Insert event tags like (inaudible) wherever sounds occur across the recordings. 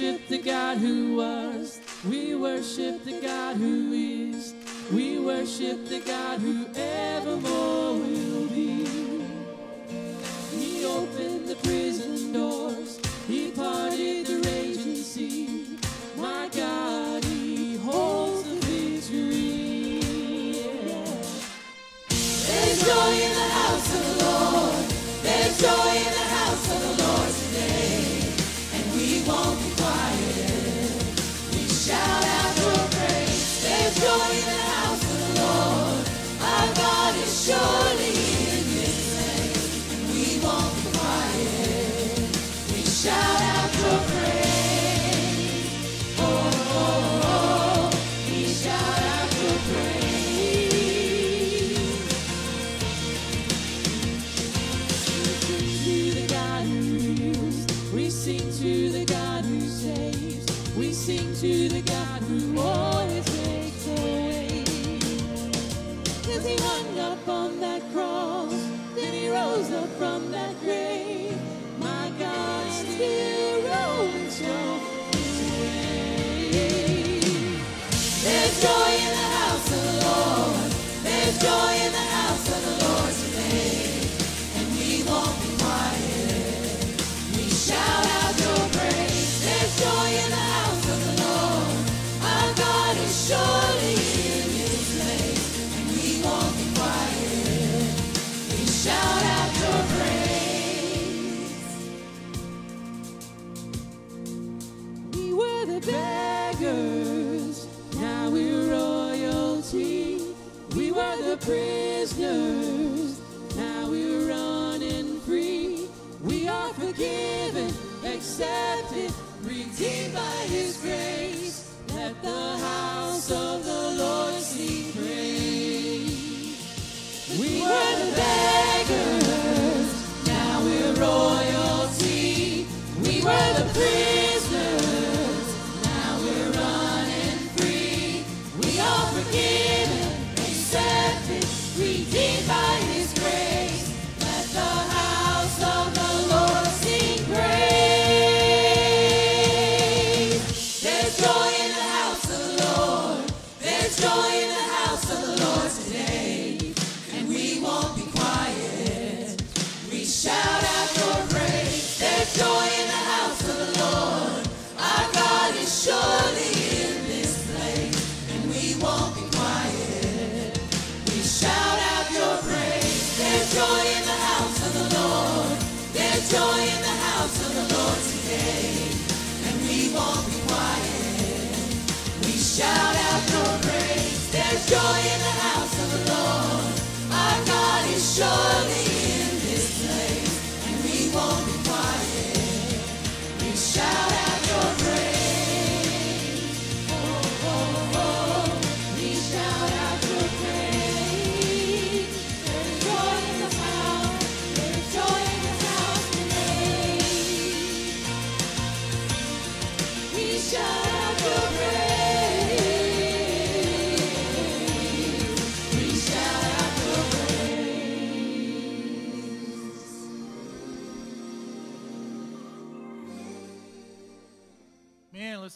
worship the God who was. We worship the God who is. We worship the God who evermore will be. He opened the prison doors.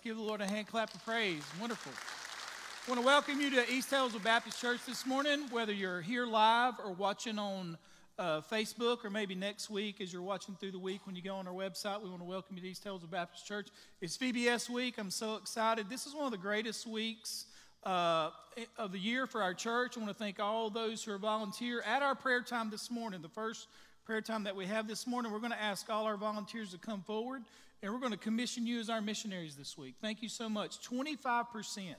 Give the Lord a hand clap of praise. Wonderful. I want to welcome you to East Tazewell Baptist Church this morning, whether you're here live or watching on uh, Facebook or maybe next week as you're watching through the week when you go on our website. We want to welcome you to East Tazewell Baptist Church. It's VBS week. I'm so excited. This is one of the greatest weeks uh, of the year for our church. I want to thank all those who are volunteer at our prayer time this morning, the first prayer time that we have this morning. We're going to ask all our volunteers to come forward and we're going to commission you as our missionaries this week. Thank you so much. 25%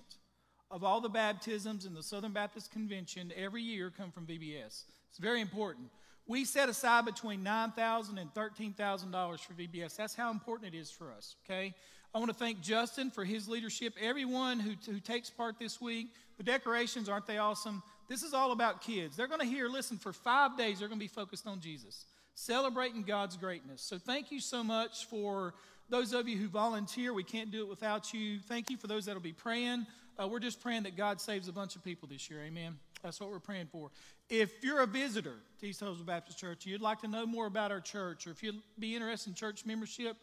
of all the baptisms in the Southern Baptist Convention every year come from VBS. It's very important. We set aside between $9,000 and $13,000 for VBS. That's how important it is for us, okay? I want to thank Justin for his leadership. Everyone who, who takes part this week, the decorations, aren't they awesome? This is all about kids. They're going to hear, listen, for five days, they're going to be focused on Jesus, celebrating God's greatness. So thank you so much for those of you who volunteer. We can't do it without you. Thank you for those that will be praying. Uh, we're just praying that God saves a bunch of people this year. Amen. That's what we're praying for. If you're a visitor to East Tazewell Baptist Church, you'd like to know more about our church, or if you'd be interested in church membership,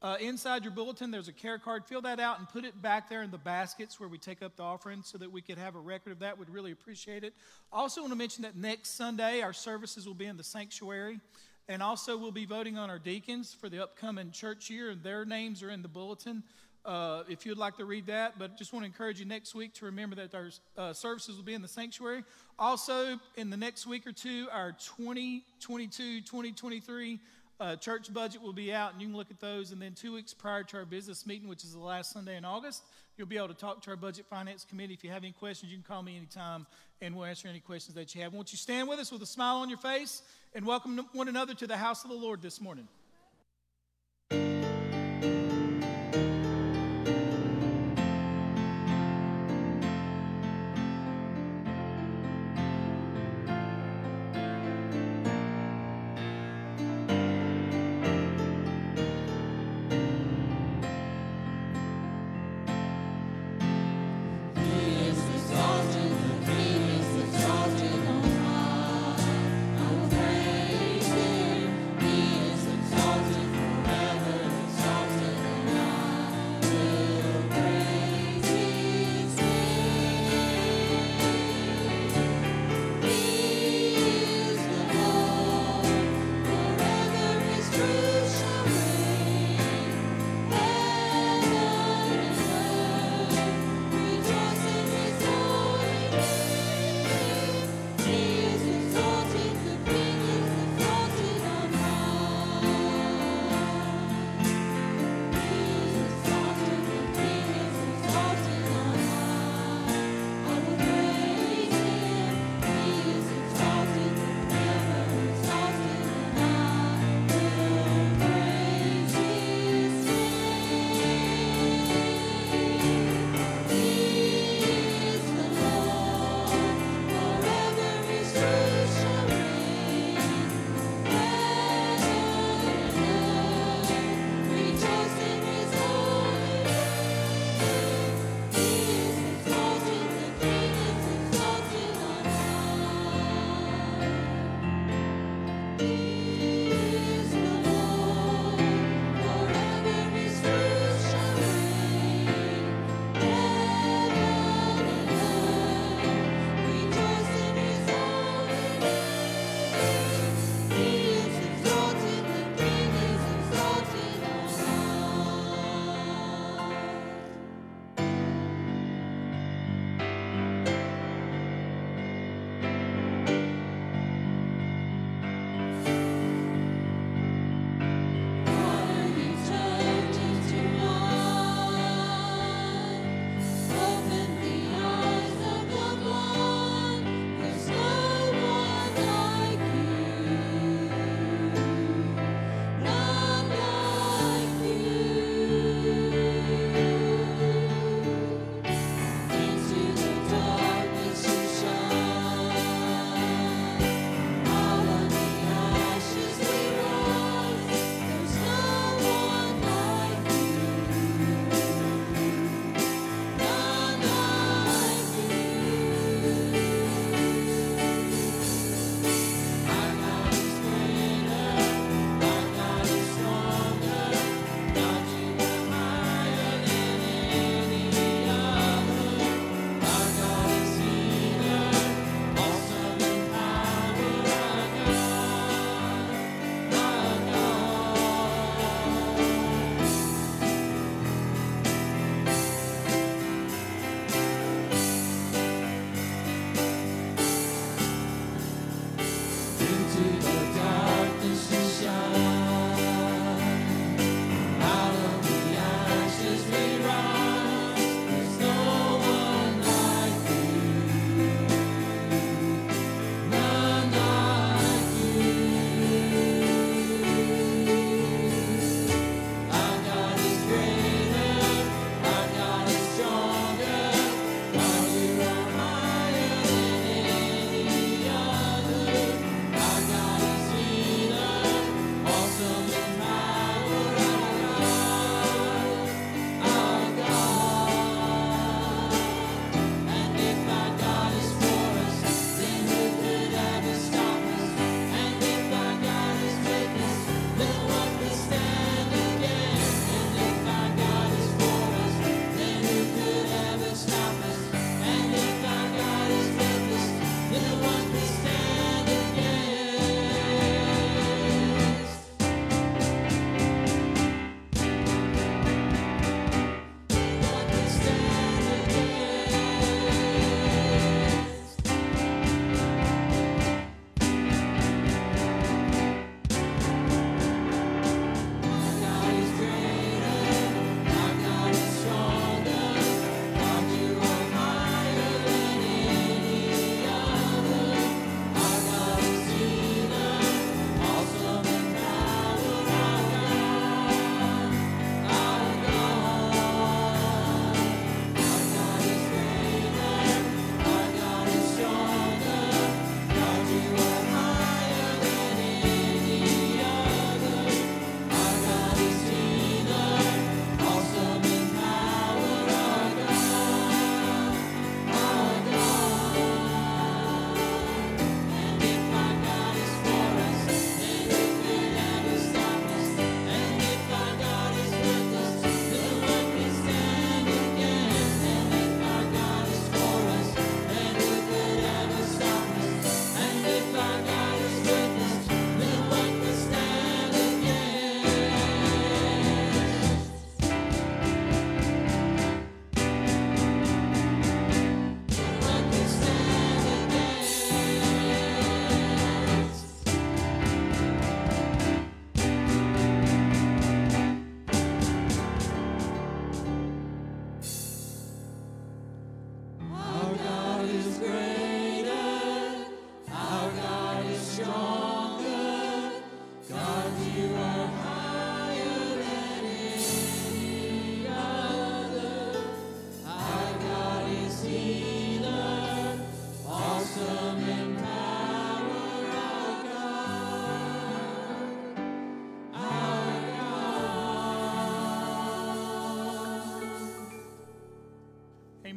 Uh, inside your bulletin, there's a care card. Fill that out and put it back there in the baskets where we take up the offering so that we could have a record of that. We'd really appreciate it. Also, want to mention that next Sunday, our services will be in the sanctuary. And also, we'll be voting on our deacons for the upcoming church year, and their names are in the bulletin uh, if you'd like to read that. But just want to encourage you next week to remember that our uh, services will be in the sanctuary. Also, in the next week or two, our 2022 2023 uh, church budget will be out, and you can look at those. And then two weeks prior to our business meeting, which is the last Sunday in August, you'll be able to talk to our budget finance committee. If you have any questions, you can call me anytime, and we'll answer any questions that you have. Won't you stand with us with a smile on your face and welcome one another to the house of the Lord this morning?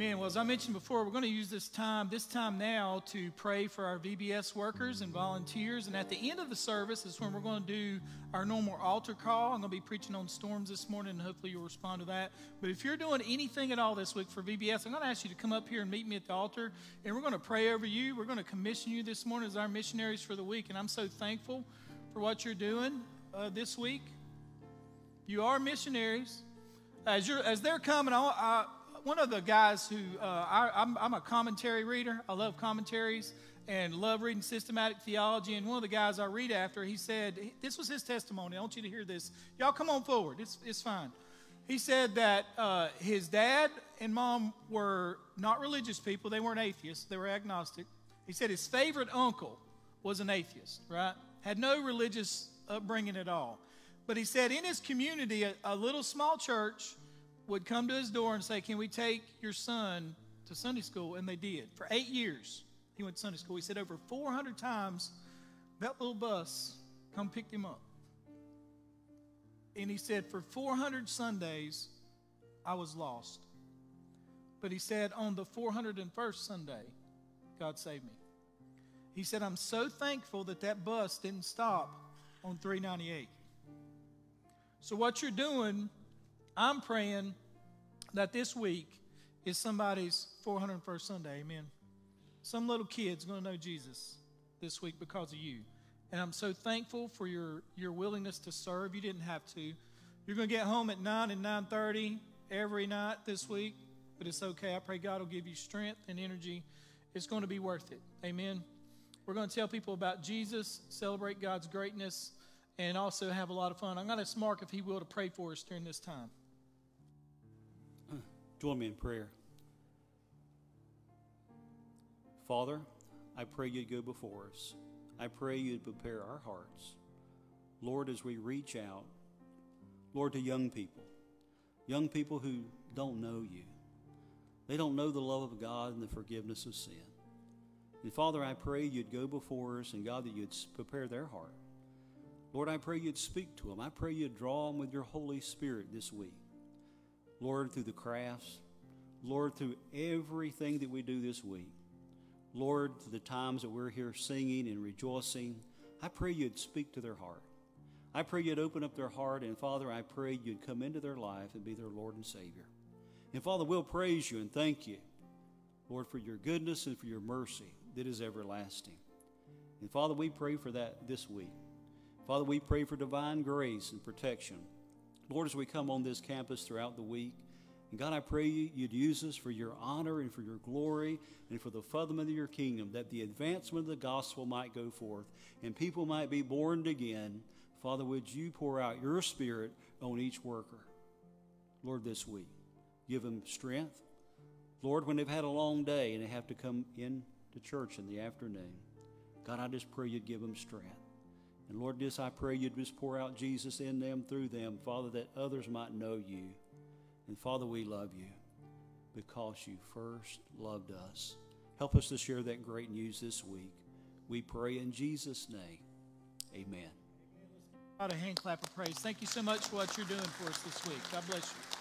Amen. Well, as I mentioned before, we're going to use this time, this time now, to pray for our VBS workers and volunteers. And at the end of the service is when we're going to do our normal altar call. I'm going to be preaching on storms this morning, and hopefully you'll respond to that. But if you're doing anything at all this week for VBS, I'm going to ask you to come up here and meet me at the altar, and we're going to pray over you. We're going to commission you this morning as our missionaries for the week. And I'm so thankful for what you're doing uh, this week. You are missionaries. As, you're, as they're coming, I, I one of the guys who uh, I, I'm, I'm a commentary reader. I love commentaries and love reading systematic theology. And one of the guys I read after, he said, this was his testimony. I want you to hear this. Y'all come on forward. It's, it's fine. He said that uh, his dad and mom were not religious people. They weren't atheists. They were agnostic. He said his favorite uncle was an atheist, right? Had no religious upbringing at all. But he said in his community, a, a little small church would come to his door and say, Can we take your son to Sunday school? And they did. For eight years, he went to Sunday school. He said over 400 times that little bus come picked him up. And he said, For 400 Sundays, I was lost. But he said, On the 401st Sunday, God saved me. He said, I'm so thankful that that bus didn't stop on 398. So, what you're doing I'm praying that this week is somebody's 401st Sunday. Amen. Some little kid's going to know Jesus this week because of you. And I'm so thankful for your, your willingness to serve. You didn't have to. You're going to get home at 9 and 9.30 every night this week, but it's okay. I pray God will give you strength and energy. It's going to be worth it. Amen. We're going to tell people about Jesus, celebrate God's greatness, and also have a lot of fun. I'm going to ask Mark, if he will, to pray for us during this time. Join me in prayer. Father, I pray you'd go before us. I pray you'd prepare our hearts. Lord, as we reach out, Lord, to young people, young people who don't know you, they don't know the love of God and the forgiveness of sin. And Father, I pray you'd go before us and God, that you'd prepare their heart. Lord, I pray you'd speak to them. I pray you'd draw them with your Holy Spirit this week. Lord, through the crafts, Lord, through everything that we do this week, Lord, to the times that we're here singing and rejoicing, I pray you'd speak to their heart. I pray you'd open up their heart, and Father, I pray you'd come into their life and be their Lord and Savior. And Father, we'll praise you and thank you, Lord, for your goodness and for your mercy that is everlasting. And Father, we pray for that this week. Father, we pray for divine grace and protection Lord, as we come on this campus throughout the week, and God, I pray you'd use us for your honor and for your glory and for the furtherment of your kingdom, that the advancement of the gospel might go forth and people might be born again. Father, would you pour out your spirit on each worker? Lord, this week, give them strength. Lord, when they've had a long day and they have to come in to church in the afternoon, God, I just pray you'd give them strength. And Lord, this I pray you'd just pour out Jesus in them, through them, Father, that others might know you. And Father, we love you because you first loved us. Help us to share that great news this week. We pray in Jesus' name. Amen. A hand clap of praise. Thank you so much for what you're doing for us this week. God bless you.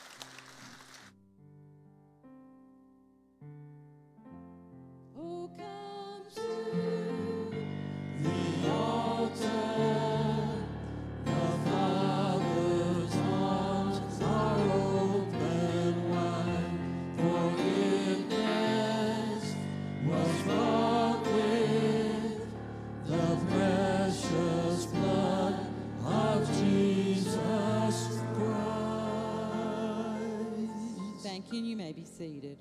And you may be seated.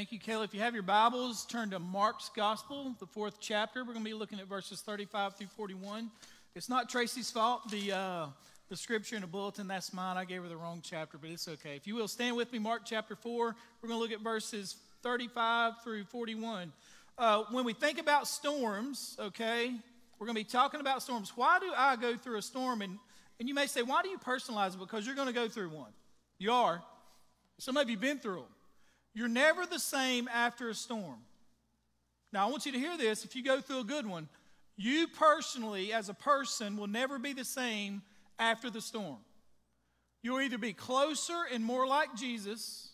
Thank you, Kelly. If you have your Bibles, turn to Mark's Gospel, the fourth chapter. We're going to be looking at verses 35 through 41. It's not Tracy's fault. The, uh, the scripture in the bulletin, that's mine. I gave her the wrong chapter, but it's okay. If you will, stand with me, Mark chapter 4. We're going to look at verses 35 through 41. Uh, when we think about storms, okay, we're going to be talking about storms. Why do I go through a storm? And, and you may say, why do you personalize it? Because you're going to go through one. You are. Some of you have been through them. You're never the same after a storm. Now, I want you to hear this. If you go through a good one, you personally, as a person, will never be the same after the storm. You'll either be closer and more like Jesus,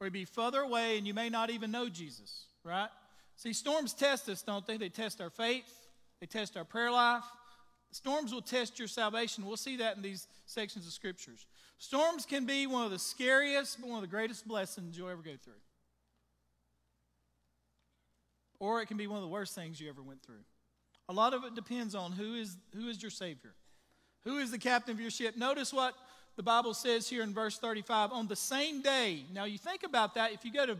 or you'll be further away and you may not even know Jesus, right? See, storms test us, don't they? They test our faith, they test our prayer life. Storms will test your salvation. We'll see that in these sections of scriptures. Storms can be one of the scariest, but one of the greatest blessings you'll ever go through. Or it can be one of the worst things you ever went through. A lot of it depends on who is, who is your Savior, who is the captain of your ship. Notice what the Bible says here in verse 35 on the same day. Now, you think about that. If you go to,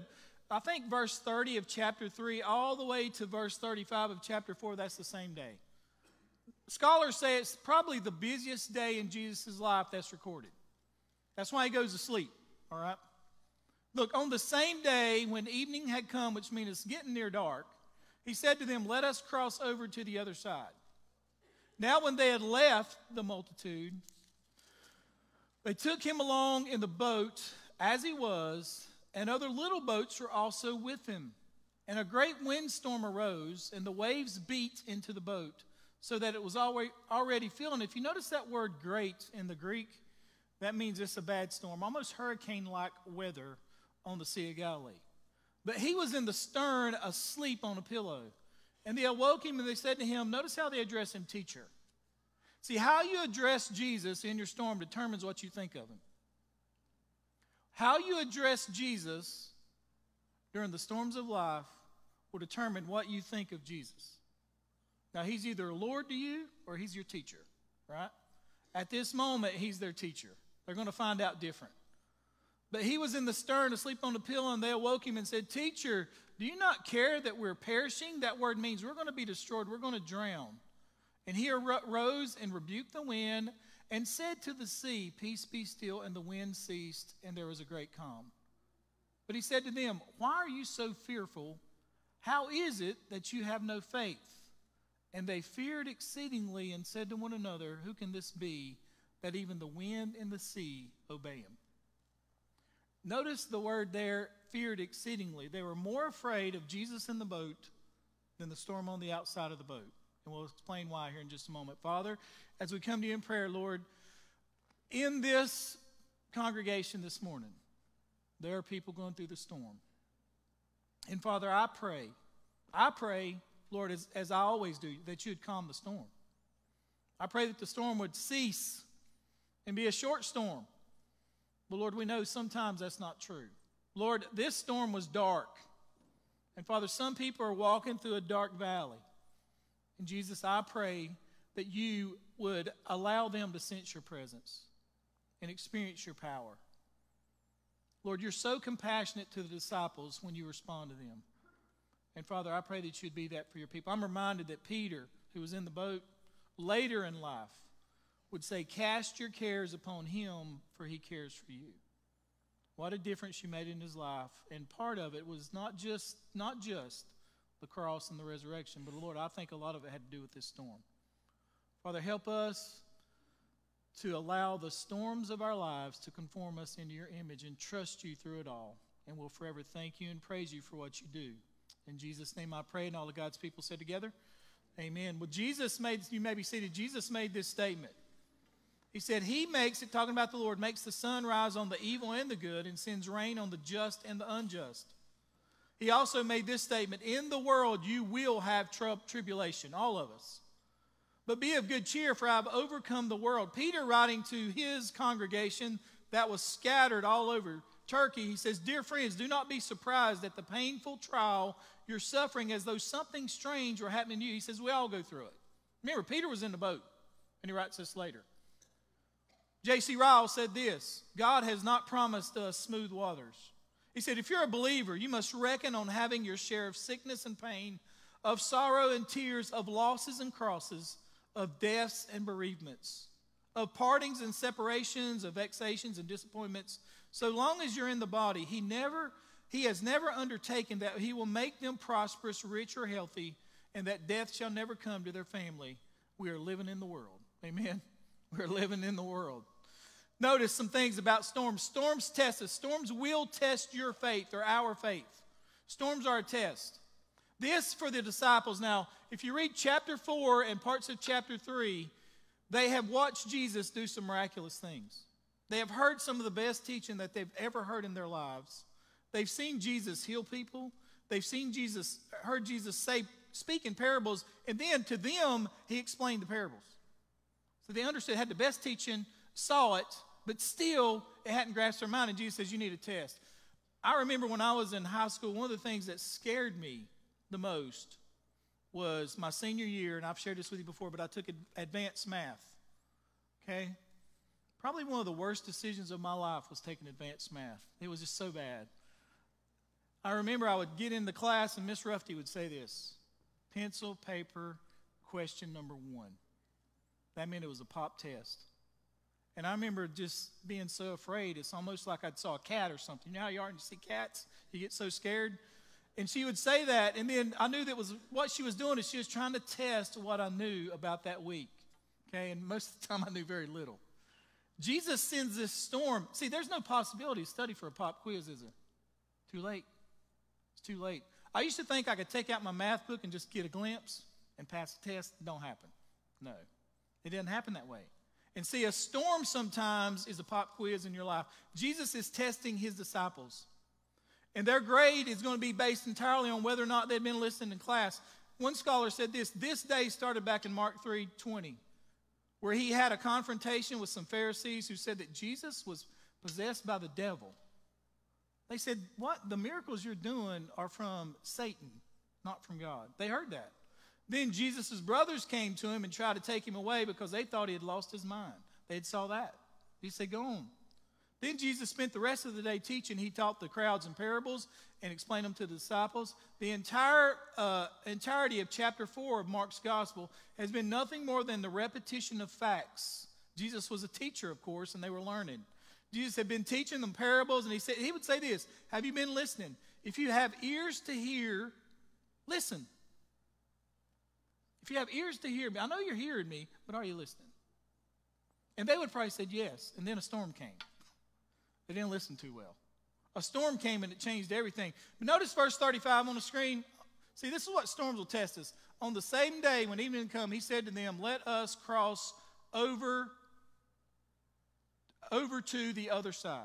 I think, verse 30 of chapter 3 all the way to verse 35 of chapter 4, that's the same day. Scholars say it's probably the busiest day in Jesus' life that's recorded. That's why he goes to sleep, all right? Look, on the same day when evening had come, which means it's getting near dark, he said to them, Let us cross over to the other side. Now, when they had left the multitude, they took him along in the boat as he was, and other little boats were also with him. And a great windstorm arose, and the waves beat into the boat, so that it was already, filling. If you notice that word great in the Greek, that means it's a bad storm, almost hurricane like weather on the Sea of Galilee. But he was in the stern asleep on a pillow. And they awoke him and they said to him, Notice how they address him, teacher. See, how you address Jesus in your storm determines what you think of him. How you address Jesus during the storms of life will determine what you think of Jesus. Now, he's either a Lord to you or he's your teacher, right? At this moment, he's their teacher. They're going to find out different. But he was in the stern asleep on the pillow, and they awoke him and said, Teacher, do you not care that we're perishing? That word means we're going to be destroyed, we're going to drown. And he arose and rebuked the wind and said to the sea, Peace be still. And the wind ceased, and there was a great calm. But he said to them, Why are you so fearful? How is it that you have no faith? And they feared exceedingly and said to one another, Who can this be that even the wind and the sea obey him? Notice the word there, feared exceedingly. They were more afraid of Jesus in the boat than the storm on the outside of the boat. And we'll explain why here in just a moment. Father, as we come to you in prayer, Lord, in this congregation this morning, there are people going through the storm. And Father, I pray, I pray, Lord, as, as I always do, that you'd calm the storm. I pray that the storm would cease and be a short storm. But Lord, we know sometimes that's not true. Lord, this storm was dark. And Father, some people are walking through a dark valley. And Jesus, I pray that you would allow them to sense your presence and experience your power. Lord, you're so compassionate to the disciples when you respond to them. And Father, I pray that you'd be that for your people. I'm reminded that Peter, who was in the boat later in life, would say, Cast your cares upon him, for he cares for you. What a difference you made in his life. And part of it was not just, not just the cross and the resurrection, but Lord, I think a lot of it had to do with this storm. Father, help us to allow the storms of our lives to conform us into your image and trust you through it all. And we'll forever thank you and praise you for what you do. In Jesus' name I pray, and all of God's people said together, Amen. Well, Jesus made, you may be seated, Jesus made this statement. He said, He makes it, talking about the Lord, makes the sun rise on the evil and the good and sends rain on the just and the unjust. He also made this statement In the world you will have tribulation, all of us. But be of good cheer, for I've overcome the world. Peter, writing to his congregation that was scattered all over Turkey, he says, Dear friends, do not be surprised at the painful trial you're suffering as though something strange were happening to you. He says, We all go through it. Remember, Peter was in the boat, and he writes this later. J.C. Ryle said this God has not promised us smooth waters. He said, If you're a believer, you must reckon on having your share of sickness and pain, of sorrow and tears, of losses and crosses, of deaths and bereavements, of partings and separations, of vexations and disappointments. So long as you're in the body, He never. He has never undertaken that he will make them prosperous, rich, or healthy, and that death shall never come to their family. We are living in the world. Amen. (laughs) We're living in the world. Notice some things about storms. Storms test us. Storms will test your faith or our faith. Storms are a test. This for the disciples. Now, if you read chapter 4 and parts of chapter 3, they have watched Jesus do some miraculous things. They have heard some of the best teaching that they've ever heard in their lives. They've seen Jesus heal people. They've seen Jesus, heard Jesus say, speak in parables, and then to them, he explained the parables. So they understood, had the best teaching, saw it, but still it hadn't grasped their mind. And Jesus says, You need a test. I remember when I was in high school, one of the things that scared me the most was my senior year, and I've shared this with you before, but I took advanced math. Okay? Probably one of the worst decisions of my life was taking advanced math. It was just so bad. I remember I would get in the class, and Miss Rufty would say this pencil, paper, question number one. That meant it was a pop test. And I remember just being so afraid. It's almost like I saw a cat or something. You know how you are when you see cats? You get so scared. And she would say that, and then I knew that was what she was doing is she was trying to test what I knew about that week. Okay, and most of the time I knew very little. Jesus sends this storm. See, there's no possibility to study for a pop quiz, is it? Too late. It's too late. I used to think I could take out my math book and just get a glimpse and pass the test. Don't happen. No, it didn't happen that way. And see, a storm sometimes is a pop quiz in your life. Jesus is testing his disciples. And their grade is going to be based entirely on whether or not they've been listening in class. One scholar said this this day started back in Mark 3 20, where he had a confrontation with some Pharisees who said that Jesus was possessed by the devil. They said, What? The miracles you're doing are from Satan, not from God. They heard that. Then Jesus' brothers came to him and tried to take him away because they thought he had lost his mind. They had saw that. He said, Go on. Then Jesus spent the rest of the day teaching. He taught the crowds in parables and explained them to the disciples. The entire uh, entirety of chapter 4 of Mark's gospel has been nothing more than the repetition of facts. Jesus was a teacher, of course, and they were learning. Jesus had been teaching them parables, and he said he would say this: Have you been listening? If you have ears to hear, listen. If you have ears to hear me, I know you're hearing me, but are you listening? And they would probably said yes, and then a storm came. They didn't listen too well. A storm came and it changed everything. But notice verse 35 on the screen. See, this is what storms will test us. On the same day when evening come, he said to them, Let us cross over, over to the other side.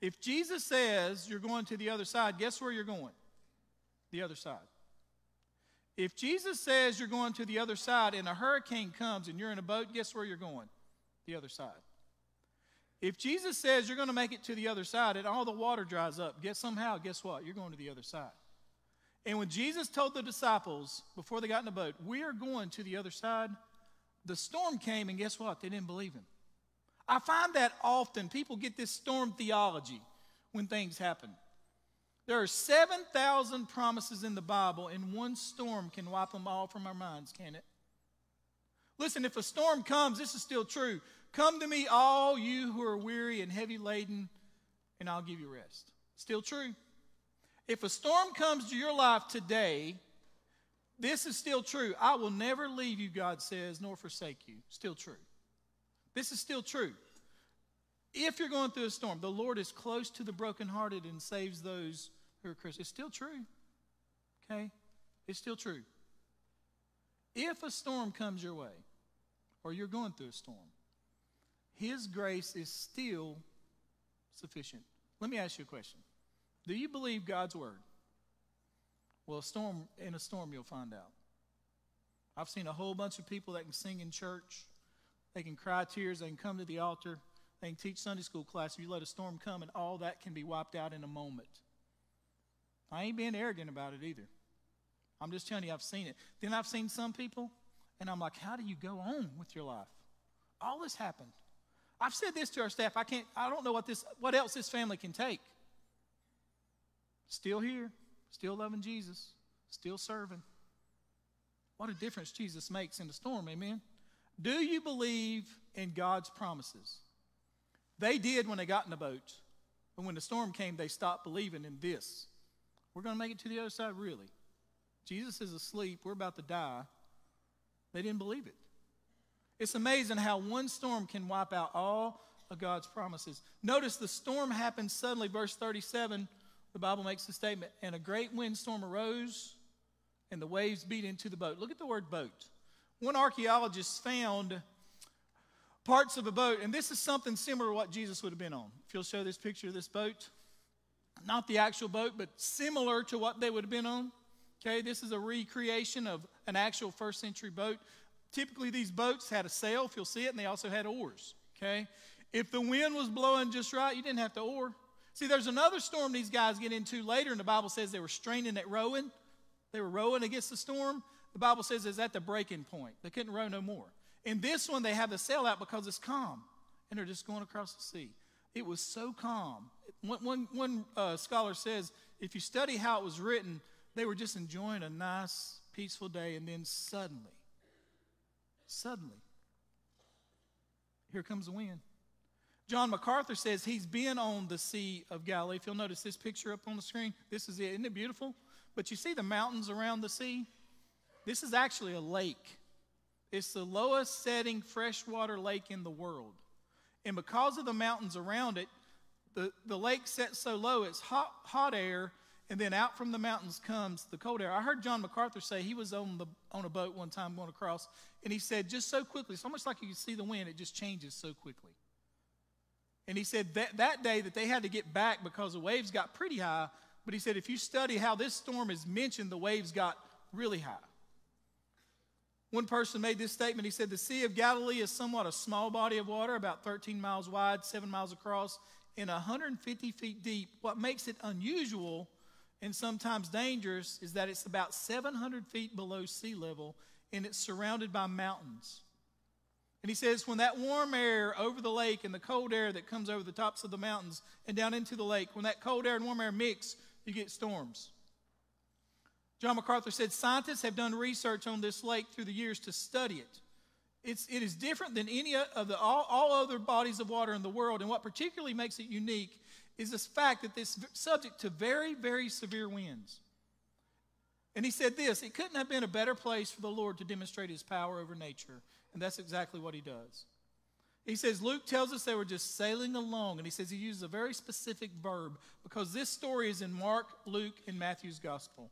If Jesus says you're going to the other side, guess where you're going? The other side. If Jesus says you're going to the other side and a hurricane comes and you're in a boat, guess where you're going? The other side. If Jesus says you're going to make it to the other side and all the water dries up, guess somehow, guess what? You're going to the other side. And when Jesus told the disciples before they got in the boat, we are going to the other side, the storm came and guess what? They didn't believe him. I find that often people get this storm theology when things happen. There are 7,000 promises in the Bible, and one storm can wipe them all from our minds, can it? Listen, if a storm comes, this is still true. Come to me, all you who are weary and heavy laden, and I'll give you rest. Still true. If a storm comes to your life today, this is still true. I will never leave you, God says, nor forsake you. Still true. This is still true. If you're going through a storm, the Lord is close to the brokenhearted and saves those who are Christians. It's still true. Okay? It's still true. If a storm comes your way, or you're going through a storm, his grace is still sufficient. Let me ask you a question Do you believe God's word? Well, a storm, in a storm, you'll find out. I've seen a whole bunch of people that can sing in church, they can cry tears, they can come to the altar, they can teach Sunday school class. If you let a storm come, and all that can be wiped out in a moment. I ain't being arrogant about it either. I'm just telling you, I've seen it. Then I've seen some people, and I'm like, how do you go on with your life? All this happened. I've said this to our staff. I can't, I don't know what this what else this family can take. Still here, still loving Jesus, still serving. What a difference Jesus makes in the storm, amen. Do you believe in God's promises? They did when they got in the boat. But when the storm came, they stopped believing in this. We're going to make it to the other side, really. Jesus is asleep. We're about to die. They didn't believe it. It's amazing how one storm can wipe out all of God's promises. Notice the storm happened suddenly. Verse 37, the Bible makes the statement, and a great windstorm arose, and the waves beat into the boat. Look at the word boat. One archaeologist found parts of a boat, and this is something similar to what Jesus would have been on. If you'll show this picture of this boat, not the actual boat, but similar to what they would have been on. Okay, this is a recreation of an actual first century boat. Typically, these boats had a sail, if you'll see it, and they also had oars. Okay? If the wind was blowing just right, you didn't have to oar. See, there's another storm these guys get into later, and the Bible says they were straining at rowing. They were rowing against the storm. The Bible says it's at the breaking point. They couldn't row no more. In this one, they have the sail out because it's calm, and they're just going across the sea. It was so calm. One, one, one uh, scholar says if you study how it was written, they were just enjoying a nice, peaceful day, and then suddenly, Suddenly, here comes the wind. John MacArthur says he's been on the Sea of Galilee. If you'll notice this picture up on the screen, this is it. Isn't it beautiful? But you see the mountains around the sea? This is actually a lake. It's the lowest setting freshwater lake in the world. And because of the mountains around it, the, the lake sets so low, it's hot, hot air and then out from the mountains comes the cold air. I heard John MacArthur say he was on, the, on a boat one time going across, and he said, just so quickly, it's almost like you can see the wind, it just changes so quickly. And he said that, that day that they had to get back because the waves got pretty high. But he said if you study how this storm is mentioned, the waves got really high. One person made this statement. He said, The Sea of Galilee is somewhat a small body of water, about 13 miles wide, 7 miles across, and 150 feet deep. What makes it unusual and sometimes dangerous is that it's about 700 feet below sea level and it's surrounded by mountains. And he says, when that warm air over the lake and the cold air that comes over the tops of the mountains and down into the lake, when that cold air and warm air mix, you get storms. John MacArthur said scientists have done research on this lake through the years to study it. It's, it is different than any of the all, all other bodies of water in the world, and what particularly makes it unique is this fact that it's subject to very, very severe winds. And he said this it couldn't have been a better place for the Lord to demonstrate his power over nature. And that's exactly what he does. He says, Luke tells us they were just sailing along, and he says he uses a very specific verb because this story is in Mark, Luke, and Matthew's gospel.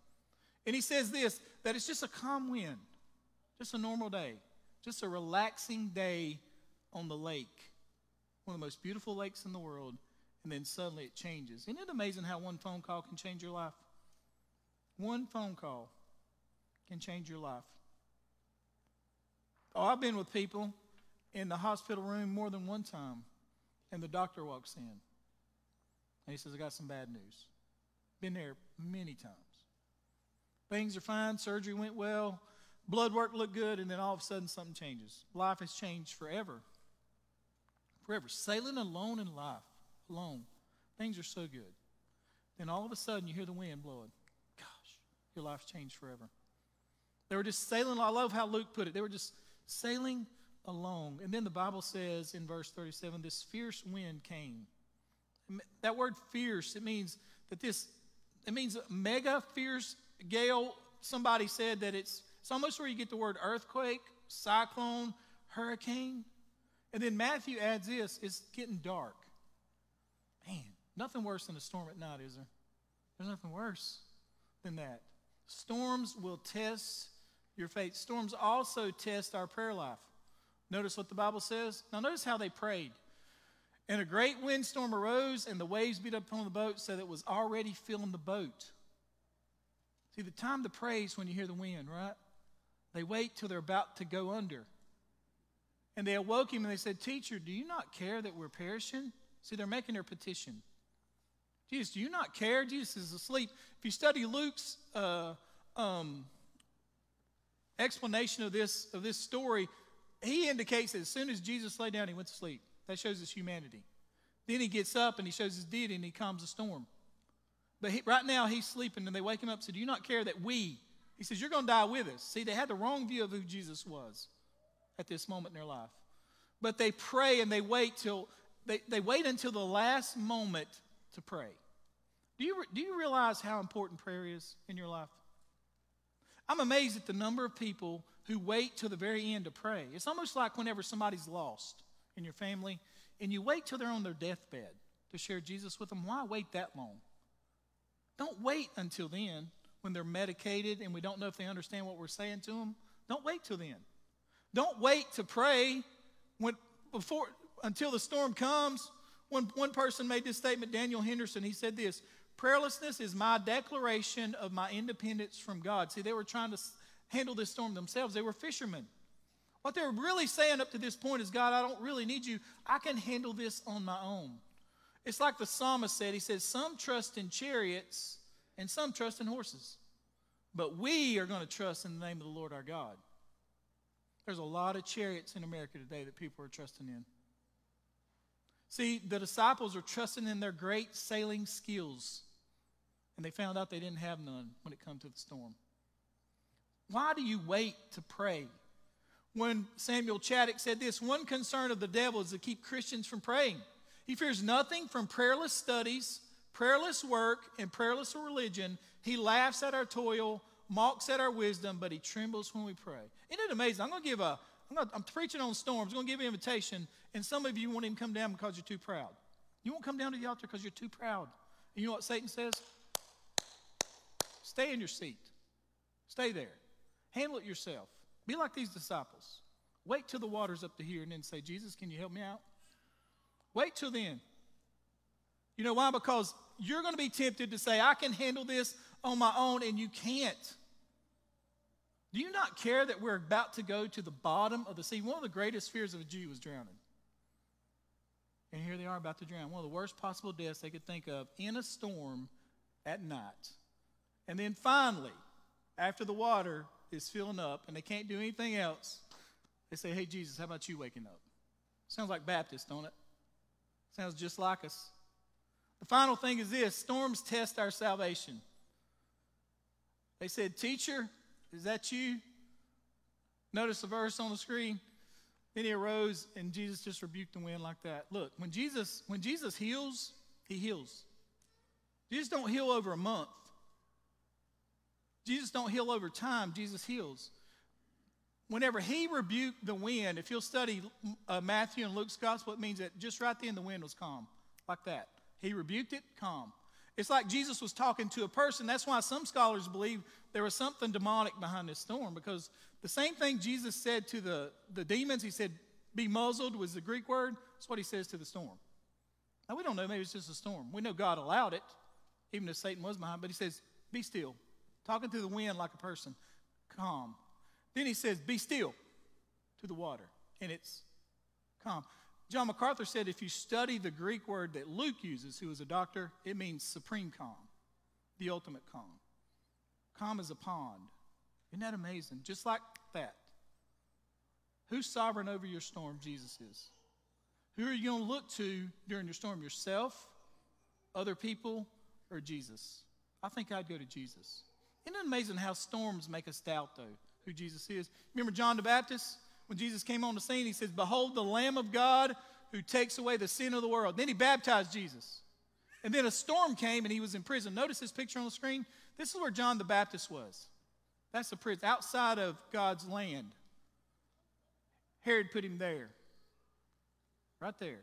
And he says this that it's just a calm wind, just a normal day, just a relaxing day on the lake, one of the most beautiful lakes in the world, and then suddenly it changes. Isn't it amazing how one phone call can change your life? One phone call can change your life. Oh, I've been with people in the hospital room more than one time, and the doctor walks in and he says, I got some bad news. Been there many times. Things are fine, surgery went well, blood work looked good, and then all of a sudden something changes. Life has changed forever. Forever. Sailing alone in life, alone. Things are so good. Then all of a sudden you hear the wind blowing. Gosh, your life's changed forever. They were just sailing. I love how Luke put it. They were just sailing along. And then the Bible says in verse 37 this fierce wind came. That word fierce, it means that this, it means mega fierce gale. Somebody said that it's, it's almost where you get the word earthquake, cyclone, hurricane. And then Matthew adds this it's getting dark. Man, nothing worse than a storm at night, is there? There's nothing worse than that. Storms will test your faith. Storms also test our prayer life. Notice what the Bible says. Now, notice how they prayed. And a great windstorm arose, and the waves beat up on the boat so that it was already filling the boat. See, the time to pray is when you hear the wind, right? They wait till they're about to go under. And they awoke him and they said, Teacher, do you not care that we're perishing? See, they're making their petition. Jesus, do you not care? Jesus is asleep. If you study Luke's uh, um, explanation of this, of this story, he indicates that as soon as Jesus lay down, he went to sleep. That shows his humanity. Then he gets up and he shows his deity and he calms the storm. But he, right now he's sleeping and they wake him up and say, Do you not care that we? He says, You're going to die with us. See, they had the wrong view of who Jesus was at this moment in their life. But they pray and they wait till they, they wait until the last moment to pray. Do you, do you realize how important prayer is in your life? I'm amazed at the number of people who wait till the very end to pray. It's almost like whenever somebody's lost in your family and you wait till they're on their deathbed to share Jesus with them. Why wait that long? Don't wait until then when they're medicated and we don't know if they understand what we're saying to them. Don't wait till then. Don't wait to pray when, before, until the storm comes. One, one person made this statement, Daniel Henderson. He said this Prayerlessness is my declaration of my independence from God. See, they were trying to handle this storm themselves, they were fishermen. What they were really saying up to this point is God, I don't really need you. I can handle this on my own. It's like the psalmist said He says, Some trust in chariots and some trust in horses, but we are going to trust in the name of the Lord our God. There's a lot of chariots in America today that people are trusting in. See, the disciples are trusting in their great sailing skills and they found out they didn't have none when it come to the storm. Why do you wait to pray? When Samuel Chadwick said this, one concern of the devil is to keep Christians from praying. He fears nothing from prayerless studies, prayerless work, and prayerless religion. He laughs at our toil, mocks at our wisdom, but he trembles when we pray. Isn't it amazing? I'm going to give a, I'm, gonna, I'm preaching on storms. I'm going to give an invitation, and some of you won't even come down because you're too proud. You won't come down to the altar because you're too proud. And you know what Satan says? Stay in your seat. Stay there. Handle it yourself. Be like these disciples. Wait till the water's up to here and then say, Jesus, can you help me out? Wait till then. You know why? Because you're going to be tempted to say, I can handle this on my own, and you can't. Do you not care that we're about to go to the bottom of the sea? One of the greatest fears of a Jew was drowning. And here they are about to drown. One of the worst possible deaths they could think of in a storm at night. And then finally, after the water is filling up and they can't do anything else, they say, Hey, Jesus, how about you waking up? Sounds like Baptist, don't it? Sounds just like us. The final thing is this storms test our salvation. They said, Teacher, is that you? Notice the verse on the screen. Then he arose and Jesus just rebuked the wind like that. Look, when Jesus, when Jesus heals, he heals. Jesus don't heal over a month. Jesus don't heal over time. Jesus heals. Whenever he rebuked the wind, if you'll study uh, Matthew and Luke's gospel, it means that just right then the wind was calm, like that. He rebuked it, calm. It's like Jesus was talking to a person. That's why some scholars believe there was something demonic behind this storm, because the same thing Jesus said to the, the demons, he said, be muzzled was the Greek word. That's what he says to the storm. Now, we don't know, maybe it's just a storm. We know God allowed it, even if Satan was behind, but he says, be still. Talking to the wind like a person, calm. Then he says, be still to the water, and it's calm. John MacArthur said if you study the Greek word that Luke uses, who is a doctor, it means supreme calm, the ultimate calm. Calm as a pond. Isn't that amazing? Just like that. Who's sovereign over your storm? Jesus is. Who are you going to look to during your storm? Yourself, other people, or Jesus? I think I'd go to Jesus. Isn't it amazing how storms make us doubt, though, who Jesus is? Remember John the Baptist? When Jesus came on the scene, he says, Behold the Lamb of God who takes away the sin of the world. Then he baptized Jesus. And then a storm came and he was in prison. Notice this picture on the screen. This is where John the Baptist was. That's the prison, outside of God's land. Herod put him there. Right there.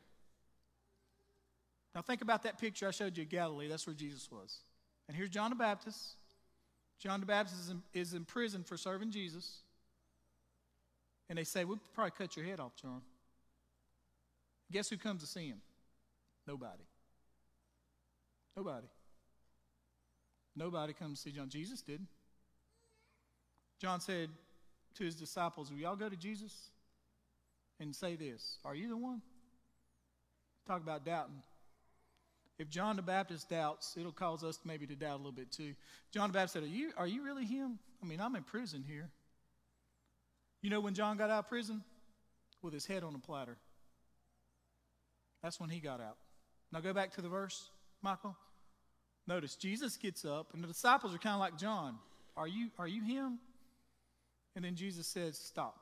Now think about that picture I showed you of Galilee. That's where Jesus was. And here's John the Baptist. John the Baptist is in, is in prison for serving Jesus. And they say, We'll probably cut your head off, John. Guess who comes to see him? Nobody. Nobody. Nobody comes to see John. Jesus did. John said to his disciples, Will y'all go to Jesus and say this? Are you the one? Talk about doubting. If John the Baptist doubts, it'll cause us maybe to doubt a little bit too. John the Baptist said, Are you, are you really him? I mean, I'm in prison here. You know when John got out of prison? With his head on a platter. That's when he got out. Now go back to the verse, Michael. Notice Jesus gets up, and the disciples are kind of like John. Are you, are you him? And then Jesus says, Stop.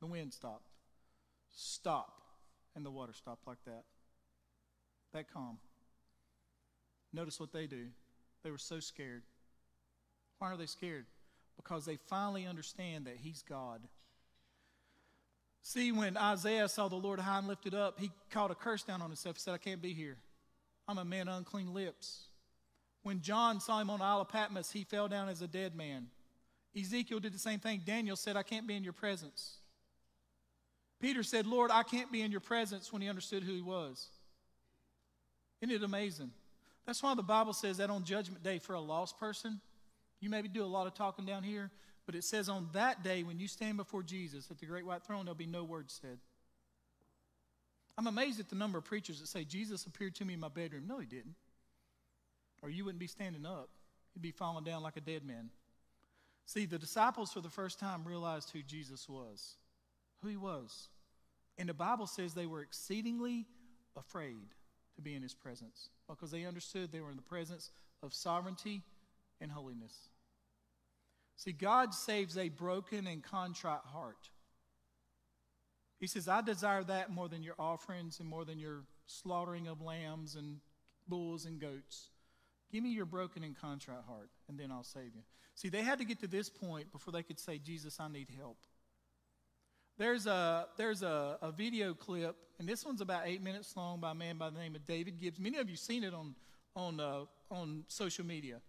The wind stopped. Stop. And the water stopped like that. That calm. Notice what they do. They were so scared. Why are they scared? Because they finally understand that He's God. See, when Isaiah saw the Lord high and lifted up, he called a curse down on himself. He said, I can't be here. I'm a man of unclean lips. When John saw him on the Isle of Patmos, he fell down as a dead man. Ezekiel did the same thing. Daniel said, I can't be in your presence. Peter said, Lord, I can't be in your presence when he understood who he was. Isn't it amazing? That's why the Bible says that on Judgment Day for a lost person, you maybe do a lot of talking down here, but it says on that day when you stand before Jesus at the great white throne, there'll be no words said. I'm amazed at the number of preachers that say, Jesus appeared to me in my bedroom. No, he didn't. Or you wouldn't be standing up, you'd be falling down like a dead man. See, the disciples for the first time realized who Jesus was, who he was. And the Bible says they were exceedingly afraid to be in his presence because they understood they were in the presence of sovereignty and holiness. See, God saves a broken and contrite heart. He says, I desire that more than your offerings and more than your slaughtering of lambs and bulls and goats. Give me your broken and contrite heart, and then I'll save you. See, they had to get to this point before they could say, Jesus, I need help. There's a, there's a, a video clip, and this one's about eight minutes long by a man by the name of David Gibbs. Many of you have seen it on, on, uh, on social media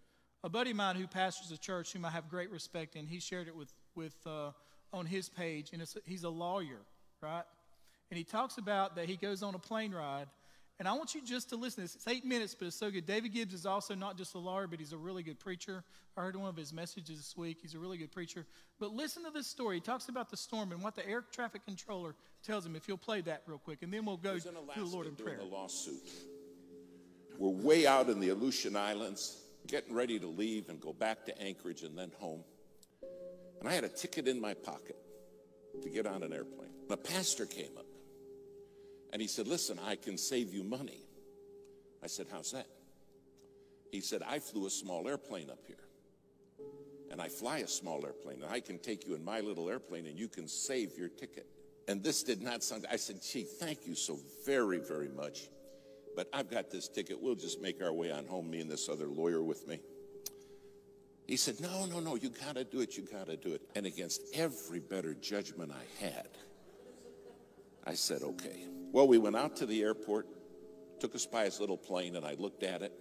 a buddy of mine who pastors a church whom I have great respect in, he shared it with, with uh, on his page, and he's a lawyer, right? And he talks about that he goes on a plane ride, And I want you just to listen. To this. It's eight minutes, but it's so good. David Gibbs is also not just a lawyer, but he's a really good preacher. I heard one of his messages this week. He's a really good preacher. But listen to this story. He talks about the storm and what the air traffic controller tells him. If you'll play that real quick, and then we'll go to the Lord in prayer. a lawsuit. We're way out in the Aleutian Islands, getting ready to leave and go back to Anchorage and then home. And I had a ticket in my pocket to get on an airplane. A pastor came up and he said, Listen, I can save you money. I said, How's that? He said, I flew a small airplane up here. And I fly a small airplane, and I can take you in my little airplane, and you can save your ticket. And this did not sound, I said, Gee, thank you so very, very much. But I've got this ticket. We'll just make our way on home, me and this other lawyer with me. He said, No, no, no, you gotta do it, you gotta do it. And against every better judgment I had, I said, Okay. Well, we went out to the airport, took us by his little plane, and I looked at it,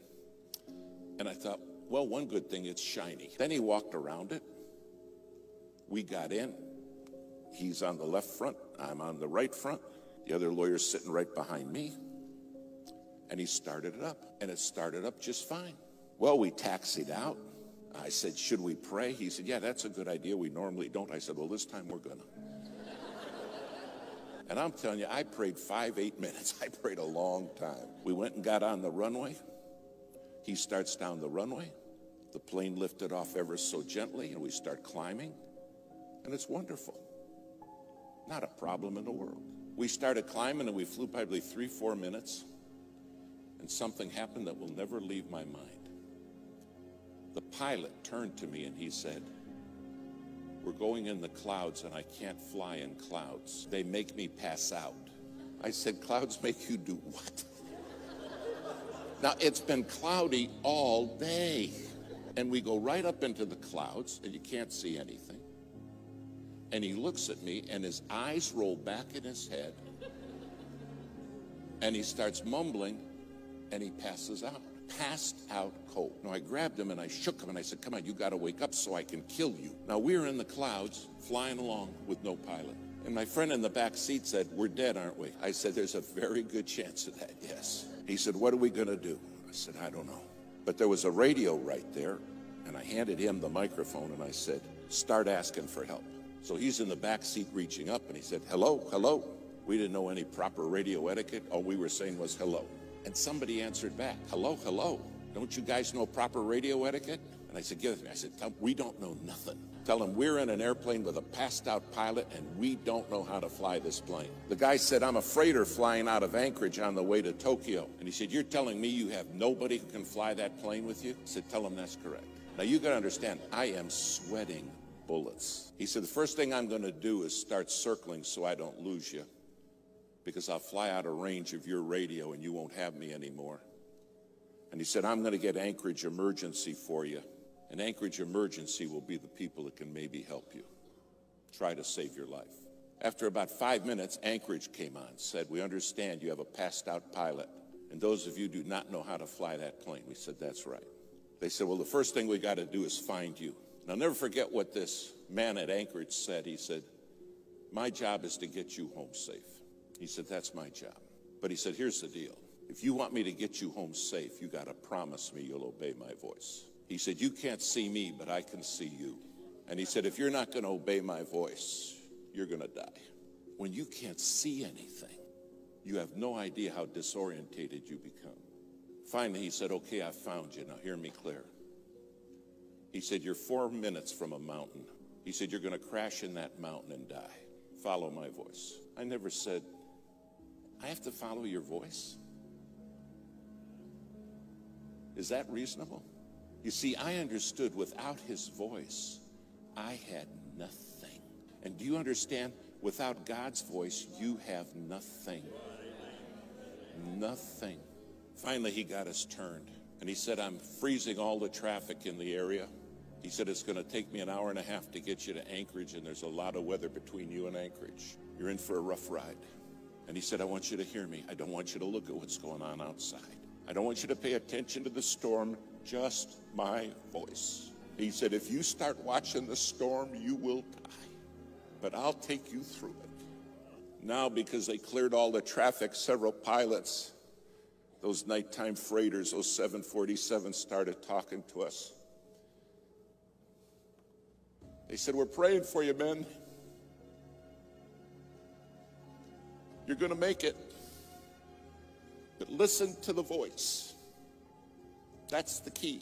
and I thought, Well, one good thing, it's shiny. Then he walked around it. We got in. He's on the left front, I'm on the right front. The other lawyer's sitting right behind me. And he started it up, and it started up just fine. Well, we taxied out. I said, Should we pray? He said, Yeah, that's a good idea. We normally don't. I said, Well, this time we're gonna. (laughs) and I'm telling you, I prayed five, eight (laughs) minutes. I prayed a long time. We went and got on the runway. He starts down the runway. The plane lifted off ever so gently, and we start climbing. And it's wonderful. Not a problem in the world. We started climbing, and we flew probably three, four minutes and something happened that will never leave my mind. The pilot turned to me and he said, We're going in the clouds and I can't fly in clouds. They make me pass out. I said, Clouds make you do what? (laughs) now, it's been cloudy all day. And we go right up into the clouds and you can't see anything. And he looks at me and his eyes roll back in his head and he starts mumbling and he passes out. Passed out cold. Now I grabbed him and I shook him and I said, Come on, you got to wake up so I can kill you. Now we're in the clouds flying along with no pilot. And my friend in the back seat said, We're dead, aren't we? I said, There's a very good chance of that, yes. He said, What are we going to do? I said, I don't know. But there was a radio right there, and I handed him the microphone and I said, Start asking for help. So he's in the back seat reaching up and he said, Hello, hello. We didn't know any proper radio etiquette. All we were saying was hello. And somebody answered back, hello, hello. Don't you guys know proper radio etiquette? And I said, give it to me. I said, we don't know nothing. Tell them we're in an airplane with a passed out pilot and we don't know how to fly this plane. The guy said, I'm a freighter flying out of Anchorage on the way to Tokyo. And he said, You're telling me you have nobody who can fly that plane with you? I said, Tell him that's correct. Now you got to understand, I am sweating bullets. He said, The first thing I'm going to do is start circling so I don't lose you because I'll fly out of range of your radio and you won't have me anymore. And he said, I'm going to get Anchorage Emergency for you. And Anchorage Emergency will be the people that can maybe help you. Try to save your life. After about five minutes, Anchorage came on, said, We understand you have a passed out pilot, and those of you do not know how to fly that plane. We said, That's right. They said, Well, the first thing we got to do is find you. And I'll never forget what this man at Anchorage said. He said, My job is to get you home safe. He said, That's my job. But he said, Here's the deal. If you want me to get you home safe, you got to promise me you'll obey my voice. He said, You can't see me, but I can see you. And he said, If you're not going to obey my voice, you're going to die. When you can't see anything, you have no idea how disorientated you become. Finally, he said, Okay, I found you. Now hear me clear. He said, You're four minutes from a mountain. He said, You're going to crash in that mountain and die. Follow my voice. I never said, I have to follow your voice. Is that reasonable? You see, I understood without his voice, I had nothing. And do you understand? Without God's voice, you have nothing. Nothing. Finally, he got us turned. And he said, I'm freezing all the traffic in the area. He said, It's going to take me an hour and a half to get you to Anchorage, and there's a lot of weather between you and Anchorage. You're in for a rough ride. And he said, I want you to hear me. I don't want you to look at what's going on outside. I don't want you to pay attention to the storm, just my voice. He said, If you start watching the storm, you will die. But I'll take you through it. Now, because they cleared all the traffic, several pilots those nighttime freighters, those 747s, started talking to us. They said, We're praying for you, men. You're going to make it. But listen to the voice. That's the key.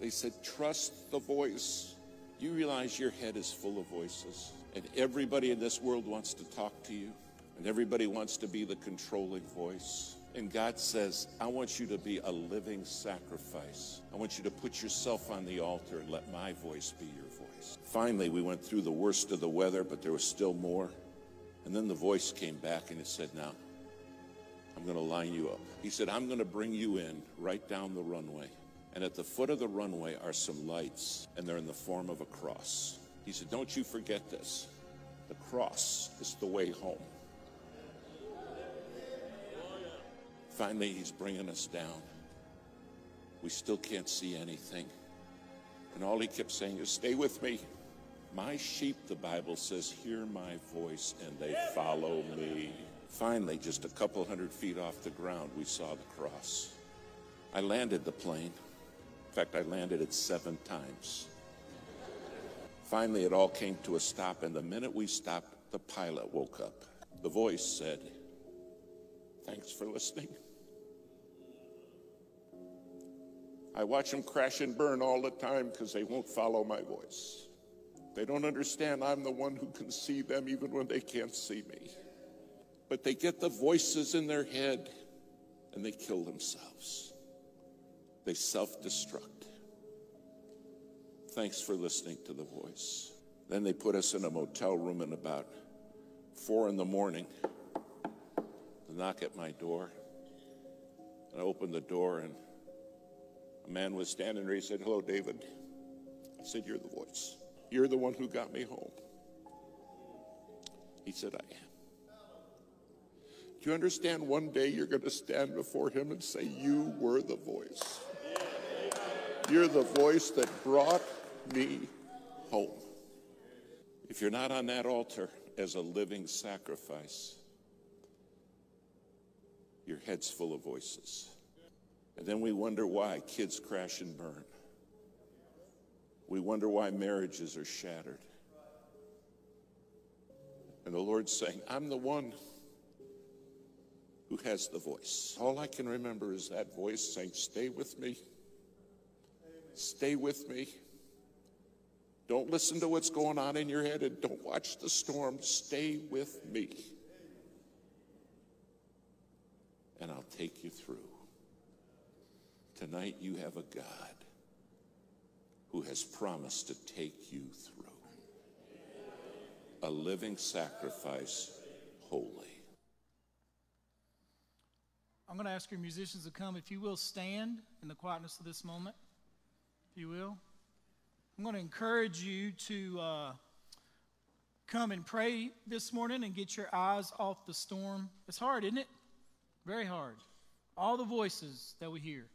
They said, Trust the voice. You realize your head is full of voices, and everybody in this world wants to talk to you, and everybody wants to be the controlling voice. And God says, I want you to be a living sacrifice. I want you to put yourself on the altar and let my voice be your voice. Finally, we went through the worst of the weather, but there was still more. And then the voice came back and it said, Now, I'm going to line you up. He said, I'm going to bring you in right down the runway. And at the foot of the runway are some lights, and they're in the form of a cross. He said, Don't you forget this. The cross is the way home. Finally, he's bringing us down. We still can't see anything. And all he kept saying is, Stay with me. My sheep, the Bible says, hear my voice and they follow me. Finally, just a couple hundred feet off the ground, we saw the cross. I landed the plane. In fact, I landed it seven times. Finally, it all came to a stop, and the minute we stopped, the pilot woke up. The voice said, Thanks for listening. I watch them crash and burn all the time because they won't follow my voice. They don't understand I'm the one who can see them even when they can't see me. But they get the voices in their head and they kill themselves. They self destruct. Thanks for listening to the voice. Then they put us in a motel room in about four in the morning. The knock at my door. And I opened the door and a man was standing there. He said, Hello, David. I said, You're the voice. You're the one who got me home. He said, I am. Do you understand one day you're going to stand before him and say, You were the voice? You're the voice that brought me home. If you're not on that altar as a living sacrifice, your head's full of voices. And then we wonder why kids crash and burn. We wonder why marriages are shattered. And the Lord's saying, I'm the one who has the voice. All I can remember is that voice saying, Stay with me. Stay with me. Don't listen to what's going on in your head and don't watch the storm. Stay with me. And I'll take you through. Tonight you have a God who has promised to take you through. A living sacrifice, holy. I'm going to ask your musicians to come. If you will, stand in the quietness of this moment. If you will. I'm going to encourage you to uh, come and pray this morning and get your eyes off the storm. It's hard, isn't it? Very hard. All the voices that we hear.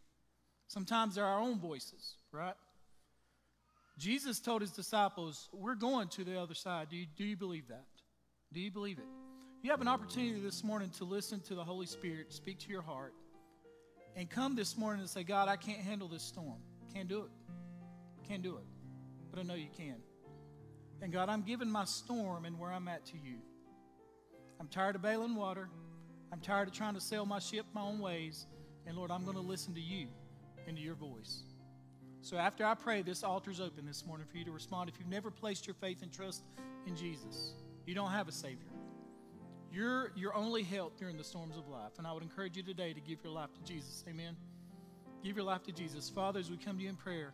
Sometimes they're our own voices, right? Jesus told his disciples, We're going to the other side. Do you, do you believe that? Do you believe it? You have an opportunity this morning to listen to the Holy Spirit speak to your heart and come this morning and say, God, I can't handle this storm. Can't do it. Can't do it. But I know you can. And God, I'm giving my storm and where I'm at to you. I'm tired of bailing water. I'm tired of trying to sail my ship my own ways. And Lord, I'm going to listen to you and to your voice. So after I pray, this altar's open this morning for you to respond. If you've never placed your faith and trust in Jesus, you don't have a Savior. You're your only help during the storms of life. And I would encourage you today to give your life to Jesus. Amen. Give your life to Jesus. Father, as we come to you in prayer,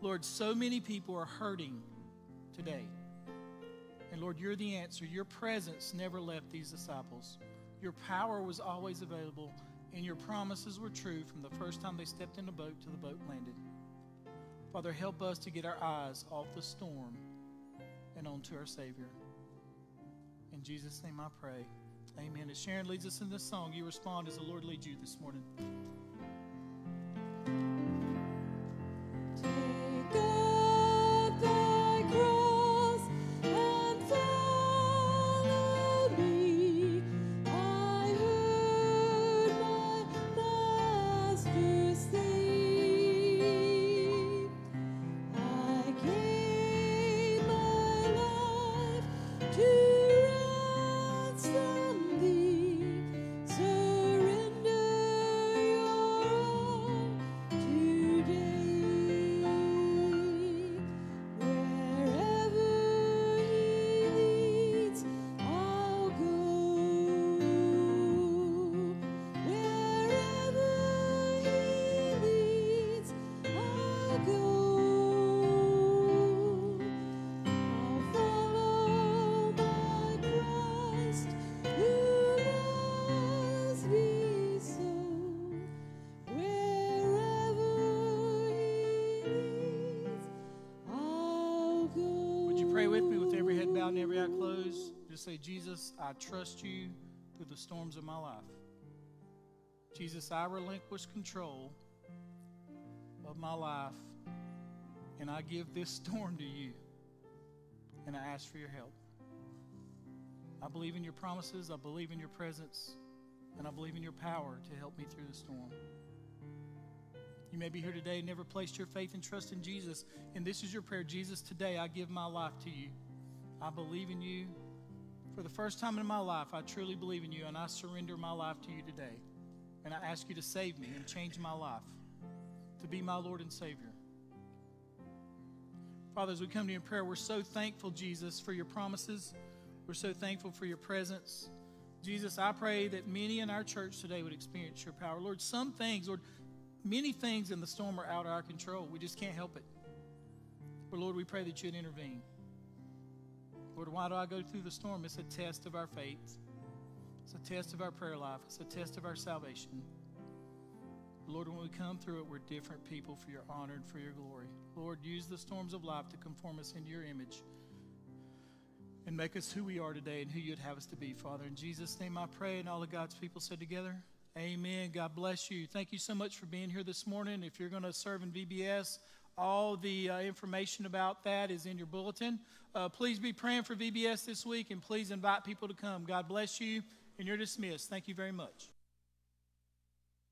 Lord, so many people are hurting today. And Lord, you're the answer. Your presence never left these disciples. Your power was always available, and your promises were true from the first time they stepped in the boat to the boat landed. Father, help us to get our eyes off the storm and onto our Savior. In Jesus' name I pray. Amen. As Sharon leads us in this song, you respond as the Lord leads you this morning. And every eye closed, just say, Jesus, I trust you through the storms of my life. Jesus, I relinquish control of my life, and I give this (laughs) storm to you, and I ask for your help. I believe in your promises, I believe in your presence, and I believe in your power to help me through the storm. You may be here today never placed your faith and trust in Jesus, and this is your prayer Jesus, today I give my life to you. I believe in you. For the first time in my life, I truly believe in you, and I surrender my life to you today. And I ask you to save me and change my life to be my Lord and Savior. Father, as we come to you in prayer, we're so thankful, Jesus, for your promises. We're so thankful for your presence. Jesus, I pray that many in our church today would experience your power. Lord, some things, Lord, many things in the storm are out of our control. We just can't help it. But Lord, we pray that you'd intervene. Lord, why do I go through the storm? It's a test of our faith. It's a test of our prayer life. It's a test of our salvation. Lord, when we come through it, we're different people for your honor and for your glory. Lord, use the storms of life to conform us into your image and make us who we are today and who you'd have us to be, Father. In Jesus' name I pray, and all of God's people said together, Amen. God bless you. Thank you so much for being here this morning. If you're going to serve in VBS, all the uh, information about that is in your bulletin. Uh, please be praying for VBS this week and please invite people to come. God bless you, and you're dismissed. Thank you very much.